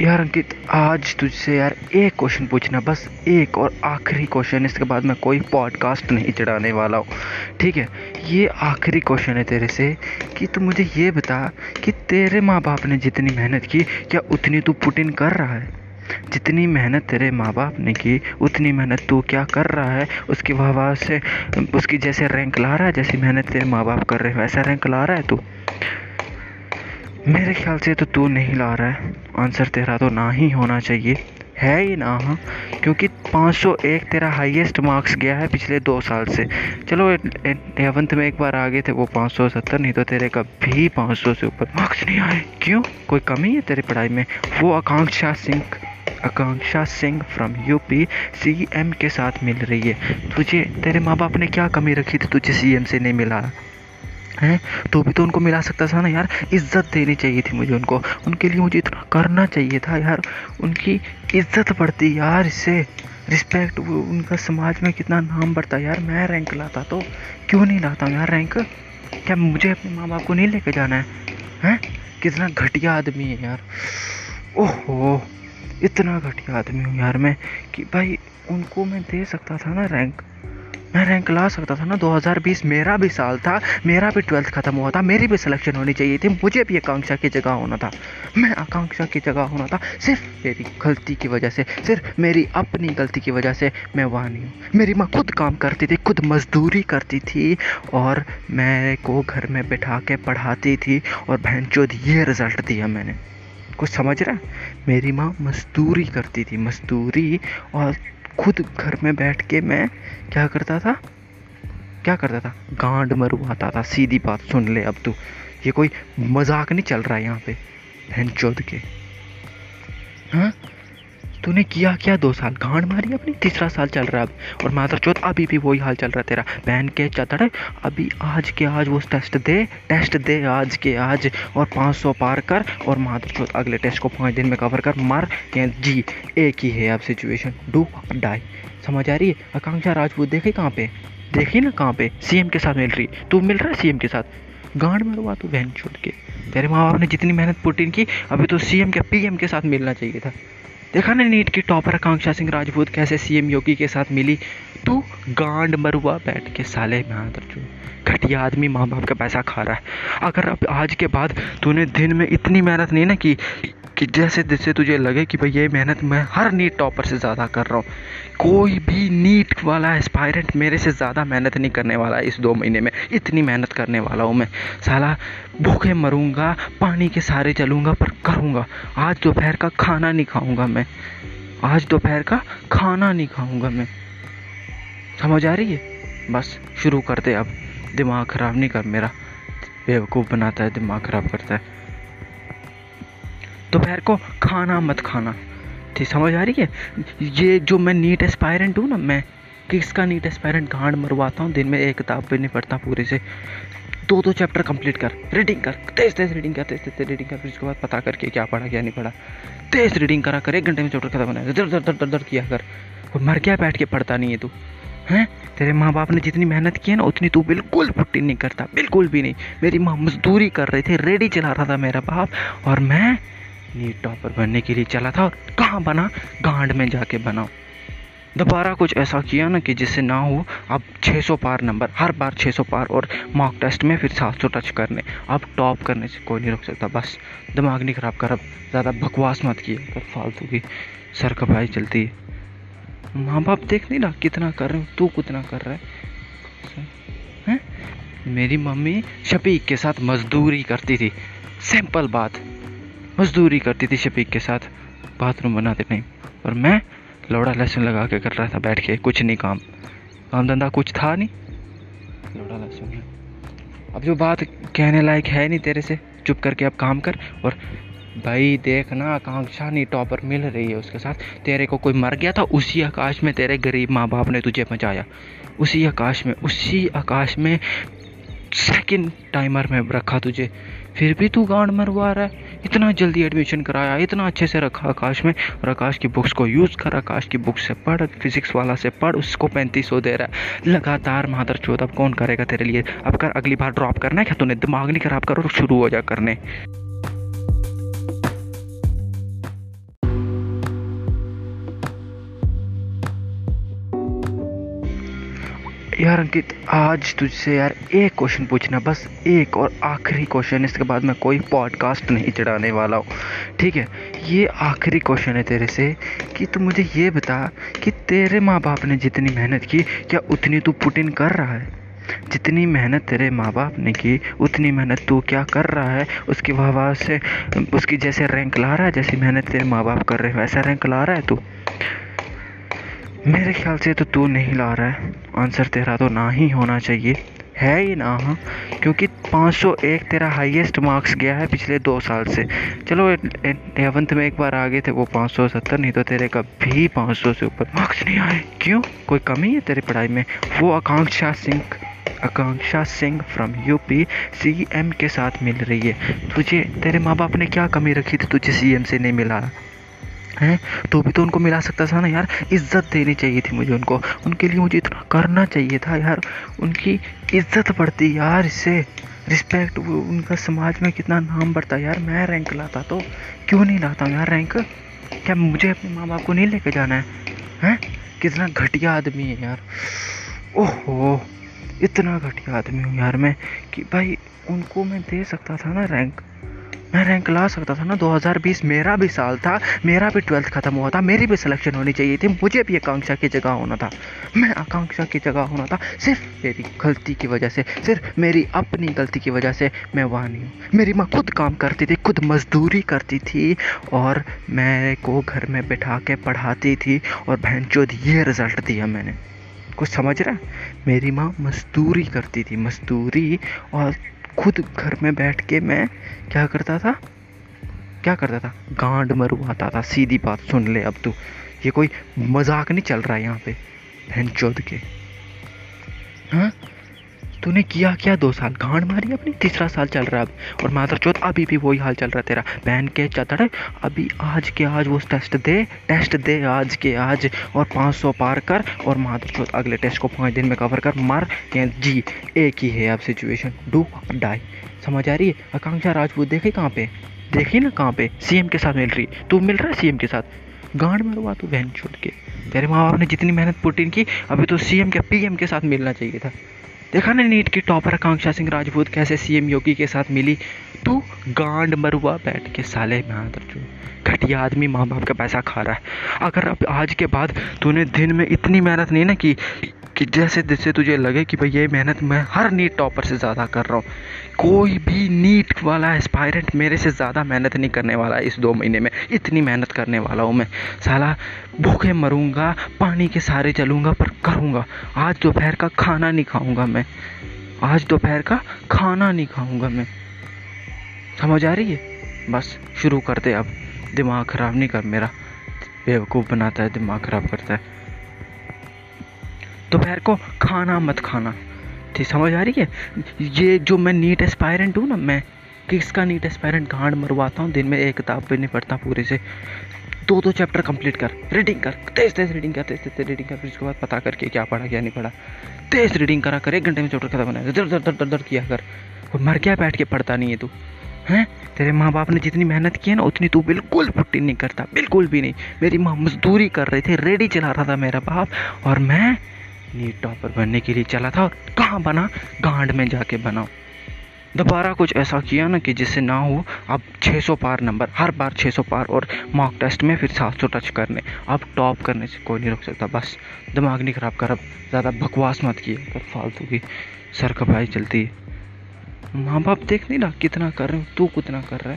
यार अंकित, आज तुझसे यार एक क्वेश्चन पूछना, बस एक और आखिरी क्वेश्चन इसके बाद मैं कोई पॉडकास्ट नहीं चढ़ाने वाला हूँ। ठीक है, ये आखिरी क्वेश्चन है तेरे से कि तू मुझे ये बता कि तेरे माँ बाप ने जितनी मेहनत की, क्या उतनी तू पुट इन कर रहा है? जितनी मेहनत तेरे माँ बाप ने की, उतनी मेहनत तू क्या कर रहा है? उसकी वाह से, उसकी जैसे रैंक ला रहा है, जैसी मेहनत तेरे माँ बाप कर रहे हैं, वैसा रैंक ला रहा है तू। मेरे ख्याल से तो तू नहीं ला रहा है। आंसर तेरा तो ना ही होना चाहिए। है ही ना हाँ? क्योंकि 501 तेरा हाईएस्ट मार्क्स गया है पिछले दो साल से। चलो एलेवंथ में एक बार आ गए थे, वो 570 नहीं तो तेरे कभी 500 से ऊपर मार्क्स नहीं आए। क्यों? कोई कमी है तेरी पढ़ाई में? वो Akanksha Singh Akanksha Singh from UP CM के साथ मिल रही है। तुझे, तेरे माँ बाप ने क्या कमी रखी थी? तुझे सीएम से नहीं मिला। हैं तो भी तो उनको मिला सकता था ना यार? इज़्ज़त देनी चाहिए थी मुझे उनको। उनके लिए मुझे इतना करना चाहिए था यार। उनकी इज़्ज़त बढ़ती यार इससे। रिस्पेक्ट उनका समाज में कितना नाम बढ़ता यार। मैं रैंक लाता तो। क्यों नहीं लाता यार रैंक क्या मुझे अपने माँ बाप को नहीं लेके जाना है? हैं? कितना घटिया आदमी है यार। ओहो, इतना घटिया आदमी हूँ यार मैं कि भाई उनको मैं दे सकता था ना रैंक मैं रैंक ला सकता था ना 2020 मेरा भी साल था, मेरा भी ट्वेल्थ ख़त्म हुआ था, मेरी भी सिलेक्शन होनी चाहिए थी, मुझे भी आकांक्षा की जगह होना था। मैं आकांक्षा की जगह होना था, सिर्फ़ मेरी गलती की वजह से, सिर्फ़ मेरी अपनी गलती की वजह से मैं वहाँ नहीं हूँ। मेरी माँ खुद काम करती थी, खुद मजदूरी करती थी और मेरे को घर में बैठा के पढ़ाती थी और बहन चौध ये रिज़ल्ट दिया मैंने। कुछ समझ रहा मेरी माँ मजदूरी करती थी, मजदूरी और खुद घर में बैठ के मैं क्या करता था? क्या करता था? गांड मरवाता था, सीधी बात सुन ले अब तू। ये कोई मज़ाक नहीं चल रहा है यहाँ पे, बहन चौध के। हाँ? तूने किया क्या? दो साल गांड मारी अपनी, तीसरा साल चल रहा है और माधर चौथ अभी भी वही हाल चल रहा तेरा। बहन के चतड़ अभी आज के आज वो टेस्ट दे टेस्ट दे आज के आज। और 500 पार कर, और माधर चौथ अगले टेस्ट को पाँच दिन में कवर कर, मार या जी। एक ही है अब सिचुएशन डू डाई समझ आ रही है? आकांक्षा राजपूत, देखे कहाँ पे? देखी ना कहाँ पे? सीएम के साथ मिल रही। तू मिल रहा है सीएम के साथ? गांड मरवा तू बहन छोड़ के। तेरे माँ बाप ने जितनी मेहनत पुट इन की अभी तो सीएम के पीएम के साथ मिलना चाहिए था। देखा ना नीट की टॉपर आकांक्षा सिंह राजपूत कैसे सीएम योगी के साथ मिली? तू गांड मरुआ बैठ के साले में रचू घटिया आदमी माँ बाप का पैसा खा रहा है। अगर अब आज के बाद तूने दिन में इतनी मेहनत नहीं ना की कि जैसे जैसे तुझे लगे कि भाई ये मेहनत मैं हर नीट टॉपर से ज़्यादा कर रहा हूँ। कोई भी नीट वाला एस्पायरेंट मेरे से ज़्यादा मेहनत नहीं करने वाला इस दो महीने में। इतनी मेहनत करने वाला हूँ मैं। साला, भूखे मरूँगा, पानी के सारे चलूँगा पर करूँगा। आज दोपहर का खाना नहीं खाऊँगा मैं। आज दोपहर का खाना नहीं खाऊँगा मैं। समझ आ रही है? बस, शुरू कर दे अब। दिमाग ख़राब नहीं कर मेरा। बेवकूफ़ बनाता है, दिमाग ख़राब करता है। दोपहर को खाना मत खाना। ठीक, समझ आ रही है? ये जो मैं नीट एस्पायरेंट हूँ ना, मैं किसका नीट एस्पायरेंट गांड मरवाता हूँ, दिन में एक किताब भी नहीं पढ़ता पूरे से। दो दो चैप्टर कंप्लीट कर रीडिंग कर, तेज तेज रीडिंग कर, तेज तेज रीडिंग कर, फिर उसके बाद पता करके क्या पढ़ा, क्या नहीं पढ़ा। तेज रीडिंग करा कर, एक घंटे में चैप्टर खत्म होना दर दर दर दर दर किया कर। और मर क्या बैठ के पढ़ता नहीं है तू। हैं? तेरे माँ बाप ने जितनी मेहनत की है ना, उतनी तू बिल्कुल पुट्टी नहीं करता, बिल्कुल भी नहीं। मेरी माँ मजदूरी कर रही थी, रेडी चला रहा था मेरा बाप। और मैं नीट टॉपर बनने के लिए चला था और कहाँ बना? गांड में जाके बना। दोबारा कुछ ऐसा किया ना कि जिससे ना हो, अब 600 पार नंबर, हर बार 600 पार और मॉक टेस्ट में फिर 700 टच करने। अब टॉप करने से कोई नहीं रोक सकता, बस दिमाग नहीं ख़राब कर, अब ज़्यादा बकवास मत किए कर, फालतू की सर कपाई चलती है। माँ बाप देख नहीं रहा कितना कर रहे हो, तू कितना कर रहा है? हैं? मेरी मम्मी शफीक के साथ मजदूरी करती थी। सिंपल बात। मजदूरी करती थी शफीक के साथ। बाथरूम बनाते टाइम और मैं लौड़ा लहसुन लगा के कर रहा था बैठ के, कुछ नहीं काम। काम धंधा कुछ था नहीं। लौड़ा लहसुन। अब जो बात कहने लायक है नहीं तेरे से, चुप करके अब काम कर। और भाई देखना आकांक्षा नहीं टॉपर मिल रही है उसके साथ। तेरे को कोई मर गया था, उसी आकाश में तेरे गरीब माँ बाप ने तुझे बचाया। उसी आकाश में, उसी आकाश में सेकंड टाइमर में रखा तुझे। फिर भी तू गांड मरवा रहा है। इतना जल्दी एडमिशन कराया, इतना अच्छे से रखा आकाश में। और आकाश की बुक्स को यूज़ कर, आकाश की बुक्स से पढ़ फिजिक्स वाला से पढ़, उसको पैंतीस सौ दे रहा है। लगातार मादर चौथ अब कौन करेगा तेरे लिए? अब कर, अगली बार ड्रॉप करना है क्या तूने? दिमाग नहीं खराब करो शुरू हो जा करने। यार अंकित, आज तुझसे यार एक क्वेश्चन पूछना, बस एक और आखिरी क्वेश्चन इसके बाद मैं कोई पॉडकास्ट नहीं चढ़ाने वाला हूँ। ठीक है, ये आखिरी क्वेश्चन है तेरे से, कि तू मुझे ये बता कि तेरे माँ बाप ने जितनी मेहनत की, क्या उतनी तू पुटिन कर रहा है? जितनी मेहनत तेरे माँ बाप ने की, उतनी मेहनत तू क्या कर रहा है? उसकी वाह से, उसकी जैसे रैंक ला रहा है, जैसी मेहनत तेरे माँ बाप कर रहे हैं, वैसा रैंक ला रहा है तू। मेरे ख्याल से तो तू नहीं ला रहा है। आंसर तेरा तो ना ही होना चाहिए। है ही ना हाँ? क्योंकि 501 तेरा हाईएस्ट मार्क्स गया है पिछले दो साल से। चलो एलेवंथ में एक बार आ गए थे, वो 570 नहीं तो तेरे कभी 500 से ऊपर मार्क्स नहीं आए। क्यों? कोई कमी है तेरी पढ़ाई में? वो Akanksha Singh Akanksha Singh from UP CM के साथ मिल रही है। तुझे, तेरे माँ बाप ने क्या कमी रखी थी? तुझे सीएम से नहीं मिला। हैं? तो भी तो उनको मिला सकता था ना यार? इज़्ज़त देनी चाहिए थी मुझे उनको। उनके लिए मुझे इतना करना चाहिए था यार। उनकी इज़्ज़त बढ़ती यार इससे। रिस्पेक्ट उनका समाज में कितना नाम बढ़ता यार। मैं रैंक लाता तो। क्यों नहीं लाता यार रैंक क्या मुझे अपने माँ बाप को नहीं लेके जाना है? हैं? कितना घटिया आदमी है यार। ओहो, इतना घटिया आदमी हूँ यार मैं कि भाई उनको मैं दे सकता था ना रैंक मैं रैंक ला सकता था ना 2020 मेरा भी साल था, मेरा भी ट्वेल्थ ख़त्म हुआ था, मेरी भी सिलेक्शन होनी चाहिए थी, मुझे भी आकांक्षा की जगह होना था। मैं आकांक्षा की जगह होना था, सिर्फ़ मेरी गलती की वजह से, सिर्फ़ मेरी अपनी गलती की वजह से मैं वहाँ नहीं हूँ। मेरी माँ खुद काम करती थी, खुद मजदूरी करती थी और मेरे को घर में बैठा के पढ़ाती थी और बहन चौध ये रिज़ल्ट दिया मैंने। कुछ समझ रहा मेरी माँ मजदूरी करती थी, मजदूरी और खुद घर में बैठ के मैं क्या करता था? क्या करता था? गांड मरवाता था, सीधी बात सुन ले अब तू। ये कोई मज़ाक नहीं चल रहा है यहाँ पे, बहन चौध के। हाँ? तूने किया क्या? दो साल गांड मारी अपनी, तीसरा साल चल रहा है अब और माधर चौथ, अभी भी वही हाल चल रहा तेरा। बहन के चतड़ अभी आज के आज वो टेस्ट दे टेस्ट दे आज के आज। और 500 पार कर, और माधर चौथ अगले टेस्ट को पाँच दिन में कवर कर, मार या जी। एक ही है अब सिचुएशन डू डाई समझ आ रही है? आकांक्षा राजपूत, देखे कहाँ पे? देखी ना कहाँ पे? सीएम के साथ मिल रही। तू मिल रहा है सीएम के साथ? गांड मरवा तू बहन छोड़ के। तेरे माँ बाप ने जितनी मेहनत पुट इन की अभी तो सीएम के पीएम के साथ मिलना चाहिए था। देखा ना नीट की टॉपर आकांक्षा सिंह राजपूत कैसे सीएम योगी के साथ मिली? तू गांड मरुआ बैठ के साले में जो घटिया आदमी माँ बाप का पैसा खा रहा है। अगर अब आज के बाद तूने दिन में इतनी मेहनत नहीं ना की कि जैसे जैसे तुझे लगे कि भाई ये मेहनत मैं हर नीट टॉपर से ज़्यादा कर रहा हूँ। कोई भी नीट वाला एस्पायरेंट मेरे से ज़्यादा मेहनत नहीं करने वाला इस दो महीने में। इतनी मेहनत करने वाला हूँ मैं। साला, भूखे मरूँगा, पानी के सारे चलूँगा पर करूँगा। आज दोपहर का खाना नहीं खाऊँगा मैं। आज दोपहर का खाना नहीं खाऊँगा मैं। समझ आ रही है? बस, शुरू करते अब। दिमाग ख़राब नहीं कर मेरा। बेवकूफ़ बनाता है, दिमाग ख़राब करता है। दोपहर को खाना मत खाना। ठीक, समझ आ रही है? ये जो मैं नीट एस्पायरेंट हूँ ना, मैं किसका नीट एस्पायरेंट गांड मरवाता हूँ? दिन में एक किताब भी नहीं पढ़ता पूरे से। दो दो चैप्टर कंप्लीट कर रीडिंग कर, तेज तेज रीडिंग कर, तेज तेज रीडिंग कर, फिर उसके बाद पता करके क्या पढ़ा, क्या नहीं पढ़ा। तेज रीडिंग करा कर, एक घंटे में चैप्टर खत्म बनाया दर दर दर दर किया कर। और मर क्या बैठ के, पढ़ता नहीं है तू। हैं? तेरे माँ बाप ने जितनी मेहनत की है ना, उतनी तू बिल्कुल पुट्टी नहीं करता, बिल्कुल भी नहीं। मेरी माँ मजदूरी कर रही थी, रेडी चला रहा था मेरा बाप। और मैं नीट टॉपर बनने के लिए चला था और कहाँ बना? गांड में जाके बना। दोबारा कुछ ऐसा किया ना कि जिससे ना हो, अब 600 पार नंबर, हर बार 600 पार और मॉक टेस्ट में फिर 700 टच करने। अब टॉप करने से कोई नहीं रोक सकता, बस दिमाग नहीं ख़राब कर, अब ज़्यादा बकवास मत किए पर फालतू की सर कपाई चलती है। माँ बाप देख नहीं रहा कितना कर रहे हो, तू कितना कर रहा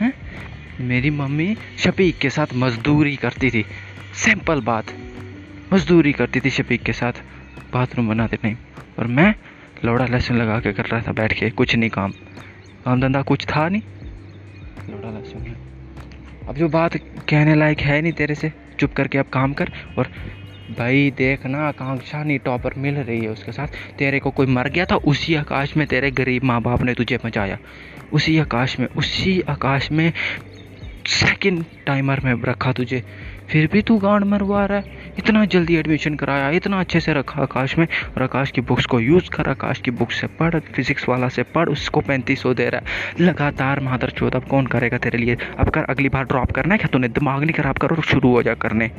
हैं? मेरी मम्मी शफीक के साथ मजदूरी करती थी। सिंपल बात। मजदूरी करती थी शफीक के साथ। बाथरूम बनाते टाइम और मैं लोड़ा लहसुन लगा के कर रहा था बैठ के, कुछ नहीं काम। काम धंधा कुछ था नहीं। लोड़ा लहसुन। अब जो बात कहने लायक है नहीं तेरे से, चुप करके अब काम कर। और भाई देखना आकांक्षा नहीं टॉपर मिल रही है उसके साथ। तेरे को कोई मर गया था, उसी आकाश में तेरे गरीब माँ बाप ने तुझे बचाया। उसी आकाश में, उसी आकाश में सेकंड टाइमर में रखा तुझे। फिर भी तू गांड मरवा रहा है। इतना जल्दी एडमिशन कराया, इतना अच्छे से रखा आकाश में। और आकाश की बुक्स को यूज़ कर, आकाश की बुक्स से पढ़ फिजिक्स वाला से पढ़, उसको पैंतीस सौ दे रहा है। लगातार महादर चौथ अब कौन करेगा तेरे लिए? अब कर, अगली बार ड्रॉप करना है क्या तूने? दिमाग नहीं खराब करो, शुरू हो जा करने।